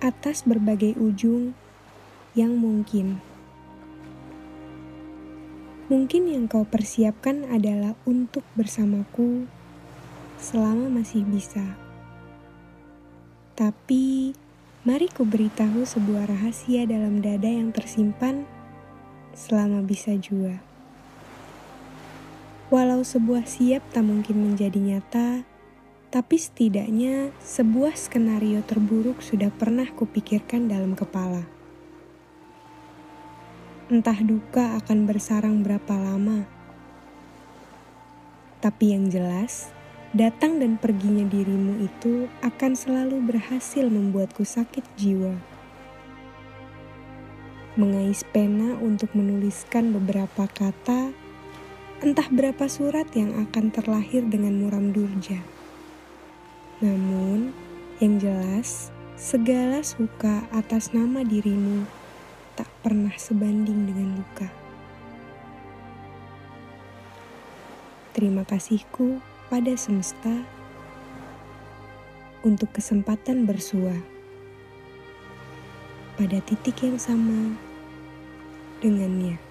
atas berbagai ujung yang mungkin. Mungkin yang kau persiapkan adalah untuk bersamaku selama masih bisa. Tapi, mari ku beritahu sebuah rahasia dalam dada yang tersimpan selama bisa jua. Walau sebuah siap tak mungkin menjadi nyata, tapi setidaknya sebuah skenario terburuk sudah pernah kupikirkan dalam kepala. Entah duka akan bersarang berapa lama, tapi yang jelas, datang dan perginya dirimu itu akan selalu berhasil membuatku sakit jiwa. Mengais pena untuk menuliskan beberapa kata, entah berapa surat yang akan terlahir dengan muram durja. Namun, yang jelas, segala suka atas nama dirimu tak pernah sebanding dengan luka. Terima kasihku pada semesta untuk kesempatan bersua pada titik yang sama dengannya.